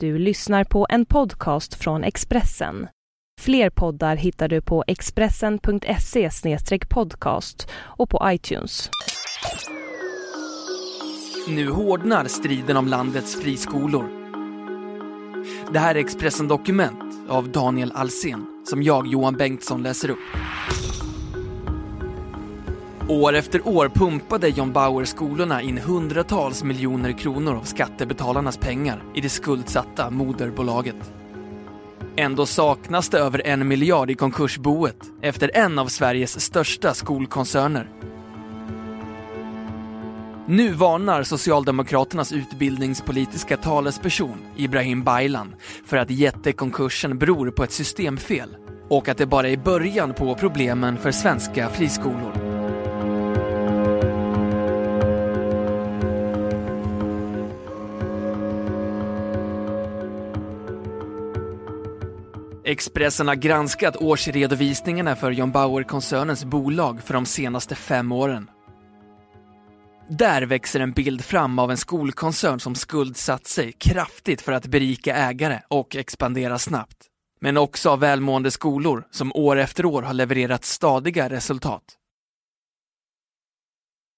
Du lyssnar på en podcast från Expressen. Fler poddar hittar du på expressen.se podcast och på iTunes. Nu hårdnar striden om landets friskolor. Det här är Expressen Dokument av Daniel Alsen som jag, Johan Bengtsson, läser upp. År efter år pumpade John Bauer-skolorna in hundratals miljoner kronor av skattebetalarnas pengar i det skuldsatta moderbolaget. Ändå saknas det över en miljard i konkursboet efter en av Sveriges största skolkoncerner. Nu varnar Socialdemokraternas utbildningspolitiska talesperson Ibrahim Baylan för att jättekonkursen beror på ett systemfel och att det bara är början på problemen för svenska friskolor. Expressen har granskat årsredovisningarna för John Bauer-koncernens bolag för de senaste fem åren. Där växer en bild fram av en skolkoncern som skuldsatt sig kraftigt för att berika ägare och expandera snabbt. Men också av välmående skolor som år efter år har levererat stadiga resultat.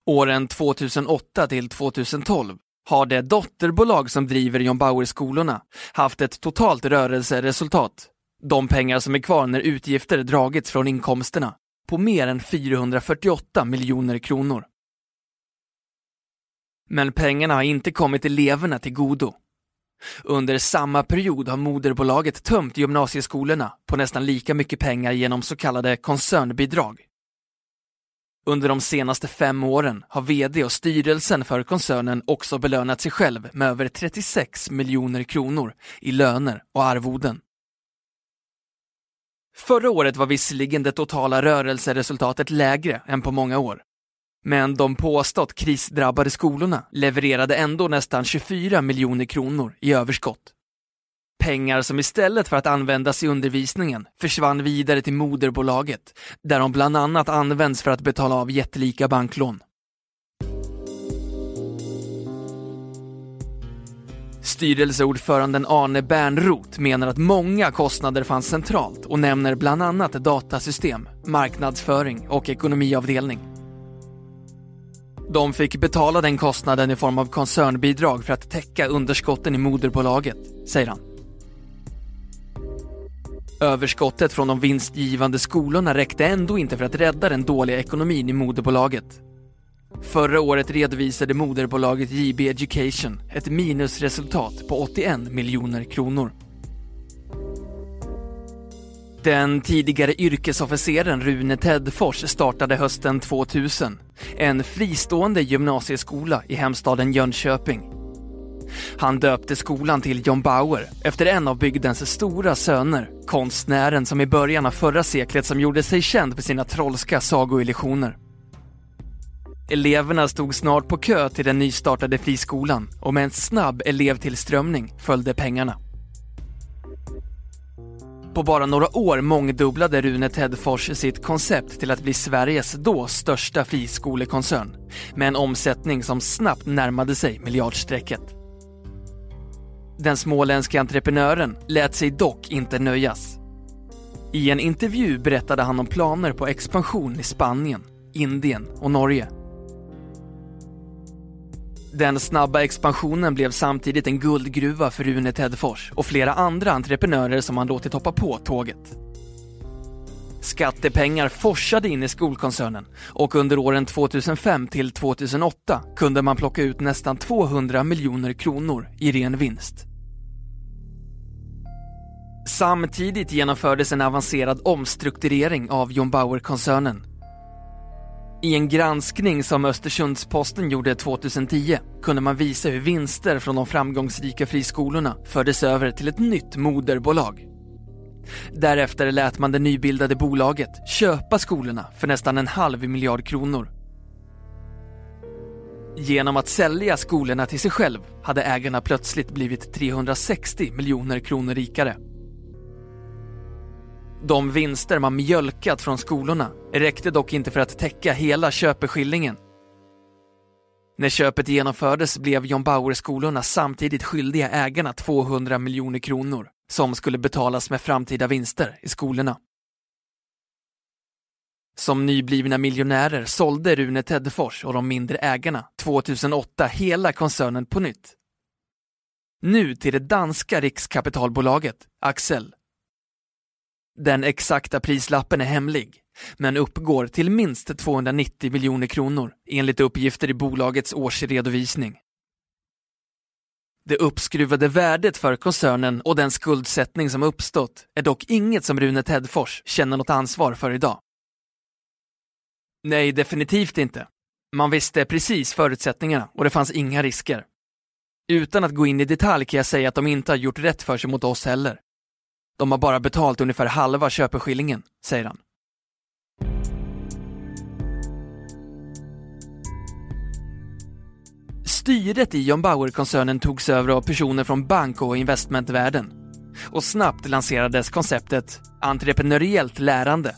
Åren 2008 till 2012 har det dotterbolag som driver John Bauer-skolorna haft ett totalt rörelseresultat de pengar som är kvar när utgifter dragits från inkomsterna på mer än 448 miljoner kronor. Men pengarna har inte kommit eleverna till godo. Under samma period har moderbolaget tömt gymnasieskolorna på nästan lika mycket pengar genom så kallade koncernbidrag. Under de senaste fem åren har VD och styrelsen för koncernen också belönat sig själv med över 36 miljoner kronor i löner och arvoden. Förra året var visserligen det totala rörelseresultatet lägre än på många år. Men de påstått krisdrabbade skolorna levererade ändå nästan 24 miljoner kronor i överskott. Pengar som istället för att användas i undervisningen försvann vidare till moderbolaget, där de bland annat används för att betala av jättelika banklån. Styrelseordföranden Arne Bernroth menar att många kostnader fanns centralt och nämner bland annat datasystem, marknadsföring och ekonomiavdelning. De fick betala den kostnaden i form av koncernbidrag för att täcka underskotten i moderbolaget, säger han. Överskottet från de vinstgivande skolorna räckte ändå inte för att rädda den dåliga ekonomin i moderbolaget Förra året redovisade moderbolaget JB Education ett minusresultat på 81 miljoner kronor. Den tidigare yrkesofficeren Rune Tedfors startade hösten 2000 en fristående gymnasieskola i hemstaden Jönköping. Han döpte skolan till John Bauer efter en av bygdens stora söner, konstnären som i början av förra seklet som gjorde sig känd för sina trollska sagoillusioner. Eleverna stod snart på kö till den nystartade friskolan och med en snabb elevtillströmning följde pengarna. På bara några år mångdubblade Rune Tedfors sitt koncept till att bli Sveriges då största friskolekoncern med en omsättning som snabbt närmade sig miljardstrecket. Den småländska entreprenören lät sig dock inte nöjas. I en intervju berättade han om planer på expansion i Spanien, Indien och Norge. Den snabba expansionen blev samtidigt en guldgruva för Rune Tedfors och flera andra entreprenörer som han låtit hoppa på tåget. Skattepengar forsade in i skolkoncernen och under åren 2005 till 2008 kunde man plocka ut nästan 200 miljoner kronor i ren vinst. Samtidigt genomfördes en avancerad omstrukturering av John Bauer-koncernen i en granskning som Östersundsposten gjorde 2010 kunde man visa hur vinster från de framgångsrika friskolorna fördes över till ett nytt moderbolag. Därefter lät man det nybildade bolaget köpa skolorna för nästan en halv miljard kronor. Genom att sälja skolorna till sig själv hade ägarna plötsligt blivit 360 miljoner kronor rikare. De vinster man mjölkat från skolorna räckte dock inte för att täcka hela köpeskillingen. När köpet genomfördes blev John Bauer-skolorna samtidigt skyldiga ägarna 200 miljoner kronor som skulle betalas med framtida vinster i skolorna. Som nyblivna miljonärer sålde Rune Teddefors och de mindre ägarna 2008 hela koncernen på nytt. Nu till det danska rikskapitalbolaget Axel. Den exakta prislappen är hemlig, men uppgår till minst 290 miljoner kronor enligt uppgifter i bolagets årsredovisning. Det uppskruvade värdet för koncernen och den skuldsättning som uppstått är dock inget som Rune Tedfors känner något ansvar för idag. Nej, definitivt inte. Man visste precis förutsättningarna och det fanns inga risker. Utan att gå in i detalj kan jag säga att de inte har gjort rätt för sig mot oss heller. De har bara betalt ungefär halva köpeskillingen, säger han. Styret i John Bauer-koncernen togs över av personer från bank och investmentvärlden. Och snabbt lanserades konceptet entreprenöriellt lärande.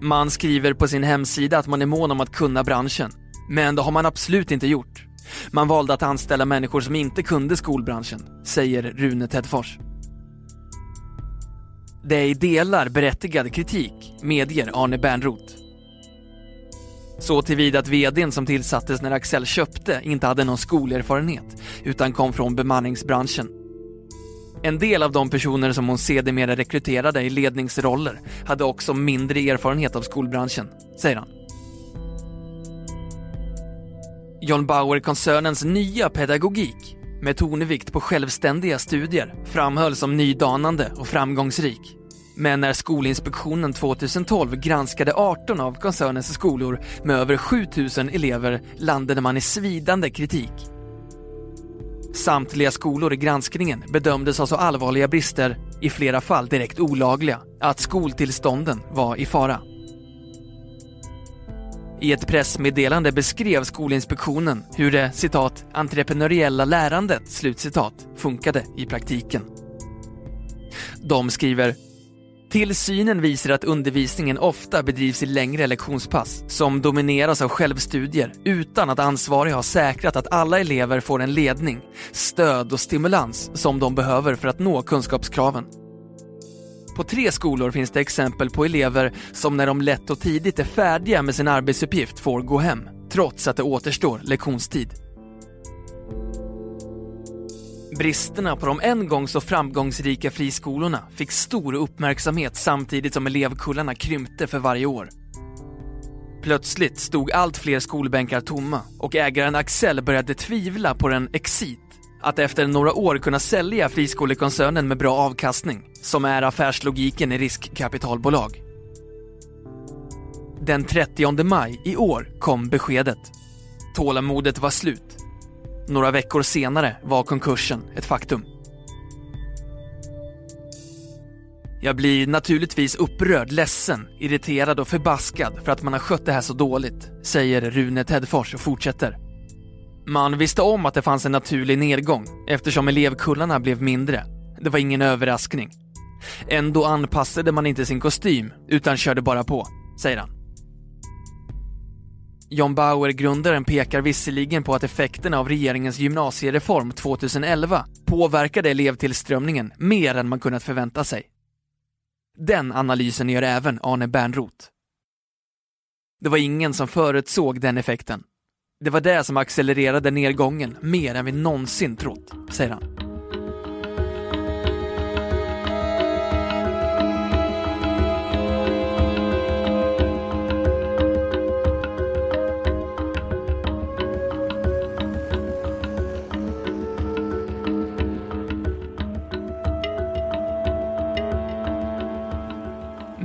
Man skriver på sin hemsida att man är mån om att kunna branschen, men det har man absolut inte gjort. Man valde att anställa människor som inte kunde skolbranschen, säger Rune Tedfors. Det är i delar berättigad kritik, medger Arne Bernroth. Så tillvida att vdn som tillsattes när Axel köpte inte hade någon skolerfarenhet utan kom från bemanningsbranschen. En del av de personer som hon sedermera rekryterade i ledningsroller hade också mindre erfarenhet av skolbranschen, säger han. John Bauer-koncernens nya pedagogik med tonvikt på självständiga studier framhölls som nydanande och framgångsrik. Men när Skolinspektionen 2012 granskade 18 av koncernens skolor med över 7000 elever landade man i svidande kritik. Samtliga skolor i granskningen bedömdes ha så allvarliga brister, i flera fall direkt olagliga, att skoltillstånden var i fara. I ett pressmeddelande beskrev Skolinspektionen hur det citat entreprenöriella lärandet slutcitat funkade i praktiken. De skriver Tillsynen visar att undervisningen ofta bedrivs i längre lektionspass som domineras av självstudier utan att ansvariga har säkrat att alla elever får en ledning, stöd och stimulans som de behöver för att nå kunskapskraven. På tre skolor finns det exempel på elever som när de lätt och tidigt är färdiga med sin arbetsuppgift får gå hem, trots att det återstår lektionstid. Bristerna på de en gång så framgångsrika friskolorna fick stor uppmärksamhet samtidigt som elevkullarna krympte för varje år. Plötsligt stod allt fler skolbänkar tomma och ägaren Axel började tvivla på den exit att efter några år kunna sälja friskolekoncernen med bra avkastning, som är affärslogiken i riskkapitalbolag. Den 30 maj i år kom beskedet. Tålamodet var slut. Några veckor senare var konkursen ett faktum. Jag blir naturligtvis upprörd, ledsen, irriterad och förbaskad för att man har skött det här så dåligt, säger Rune Tedfors och fortsätter. Man visste om att det fanns en naturlig nedgång eftersom elevkullarna blev mindre. Det var ingen överraskning. Ändå anpassade man inte sin kostym utan körde bara på, säger han. John Bauer-grundaren pekar visserligen på att effekterna av regeringens gymnasiereform 2011 påverkade elevtillströmningen mer än man kunnat förvänta sig. Den analysen gör även Arne Bernroth. Det var ingen som förutsåg den effekten. Det var det som accelererade nedgången mer än vi någonsin trott, säger han.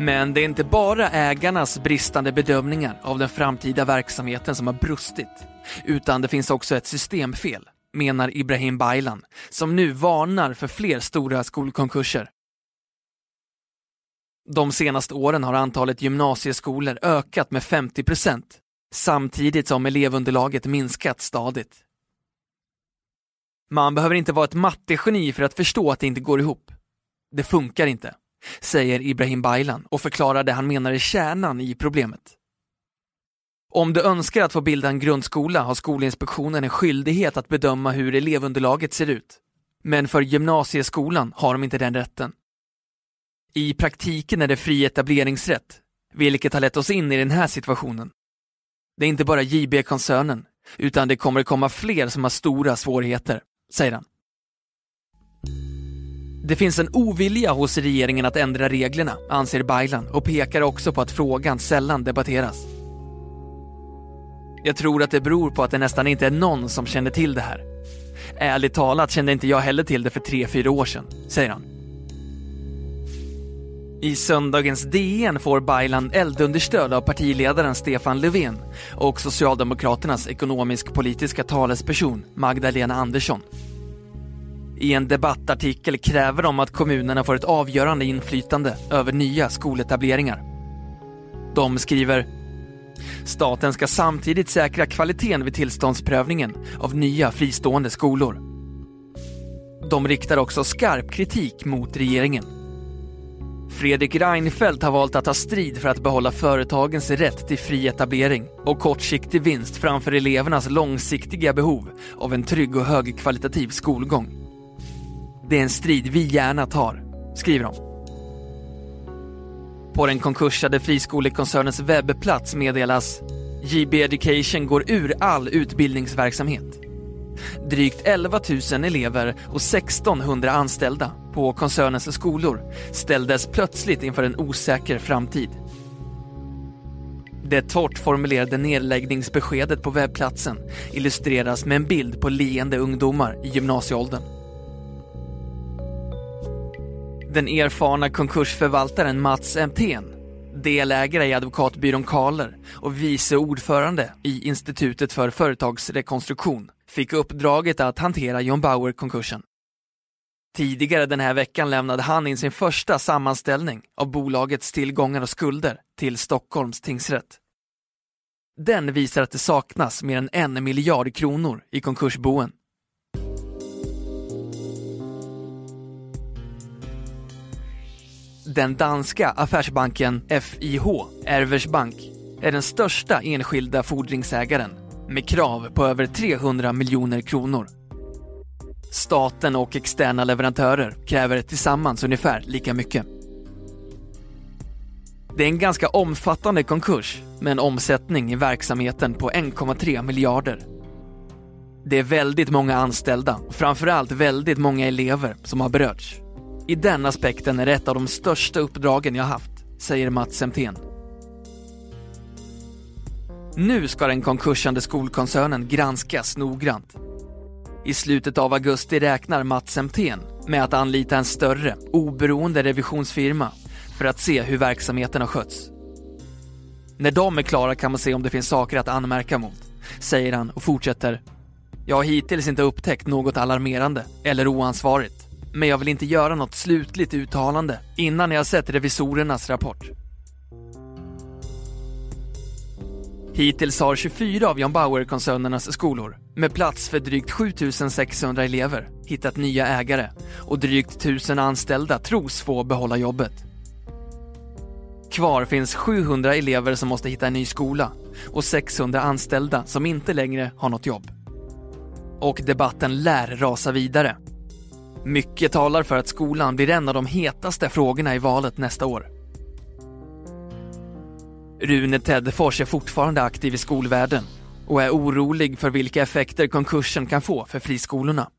Men det är inte bara ägarnas bristande bedömningar av den framtida verksamheten som har brustit, utan det finns också ett systemfel, menar Ibrahim Baylan, som nu varnar för fler stora skolkonkurser. De senaste åren har antalet gymnasieskolor ökat med 50 procent, samtidigt som elevunderlaget minskat stadigt. Man behöver inte vara ett mattegeni för att förstå att det inte går ihop. Det funkar inte säger Ibrahim Baylan och förklarar det han menar är kärnan i problemet. Om du önskar att få bilda en grundskola har Skolinspektionen en skyldighet att bedöma hur elevunderlaget ser ut. Men för gymnasieskolan har de inte den rätten. I praktiken är det fri etableringsrätt, vilket har lett oss in i den här situationen. Det är inte bara JB-koncernen, utan det kommer komma fler som har stora svårigheter, säger han. Det finns en ovilja hos regeringen att ändra reglerna, anser Baylan och pekar också på att frågan sällan debatteras. Jag tror att det beror på att det nästan inte är någon som känner till det här. Ärligt talat kände inte jag heller till det för tre fyra år sedan, säger han. I söndagens DN får Baylan eldunderstöd av partiledaren Stefan Löfven och Socialdemokraternas ekonomisk-politiska talesperson Magdalena Andersson. I en debattartikel kräver de att kommunerna får ett avgörande inflytande över nya skoletableringar. De skriver Staten ska samtidigt säkra kvaliteten vid tillståndsprövningen av nya fristående skolor. De riktar också skarp kritik mot regeringen. Fredrik Reinfeldt har valt att ta strid för att behålla företagens rätt till fri etablering och kortsiktig vinst framför elevernas långsiktiga behov av en trygg och högkvalitativ skolgång. Det är en strid vi gärna tar, skriver de. På den konkursade friskolekoncernens webbplats meddelas JB Education går ur all utbildningsverksamhet. Drygt 11 000 elever och 1600 anställda på koncernens skolor ställdes plötsligt inför en osäker framtid. Det torrt formulerade nedläggningsbeskedet på webbplatsen illustreras med en bild på leende ungdomar i gymnasieåldern. Den erfarna konkursförvaltaren Mats Emthén, delägare i advokatbyrån Karler och vice ordförande i Institutet för företagsrekonstruktion, fick uppdraget att hantera John Bauer-konkursen. Tidigare den här veckan lämnade han in sin första sammanställning av bolagets tillgångar och skulder till Stockholms tingsrätt. Den visar att det saknas mer än en miljard kronor i konkursboen. Den danska affärsbanken FIH, Ervers Bank, är den största enskilda fordringsägaren med krav på över 300 miljoner kronor. Staten och externa leverantörer kräver tillsammans ungefär lika mycket. Det är en ganska omfattande konkurs med en omsättning i verksamheten på 1,3 miljarder. Det är väldigt många anställda och framförallt väldigt många elever som har berörts. I den aspekten är det ett av de största uppdragen jag haft, säger Mats Semtén. Nu ska den konkursande skolkoncernen granskas noggrant. I slutet av augusti räknar Mats Semtén med att anlita en större, oberoende revisionsfirma för att se hur verksamheten har skötts. När de är klara kan man se om det finns saker att anmärka mot, säger han och fortsätter. Jag har hittills inte upptäckt något alarmerande eller oansvarigt men jag vill inte göra något slutligt uttalande innan jag sett revisorernas rapport. Hittills har 24 av John Bauer-koncernernas skolor med plats för drygt 7600 elever hittat nya ägare och drygt 1000 anställda tros få behålla jobbet. Kvar finns 700 elever som måste hitta en ny skola och 600 anställda som inte längre har något jobb. Och debatten lär rasa vidare mycket talar för att skolan blir en av de hetaste frågorna i valet nästa år. Rune Teddefors är fortfarande aktiv i skolvärlden och är orolig för vilka effekter konkursen kan få för friskolorna.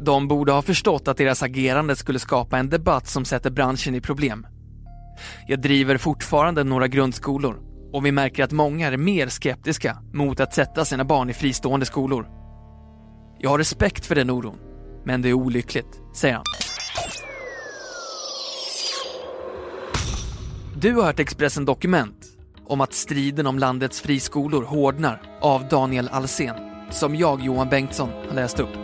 De borde ha förstått att deras agerande skulle skapa en debatt som sätter branschen i problem. Jag driver fortfarande några grundskolor och vi märker att många är mer skeptiska mot att sätta sina barn i fristående skolor. Jag har respekt för den oron men det är olyckligt, säger han. Du har hört Expressen Dokument om att striden om landets friskolor hårdnar av Daniel Alsen som jag, Johan Bengtsson, har läst upp.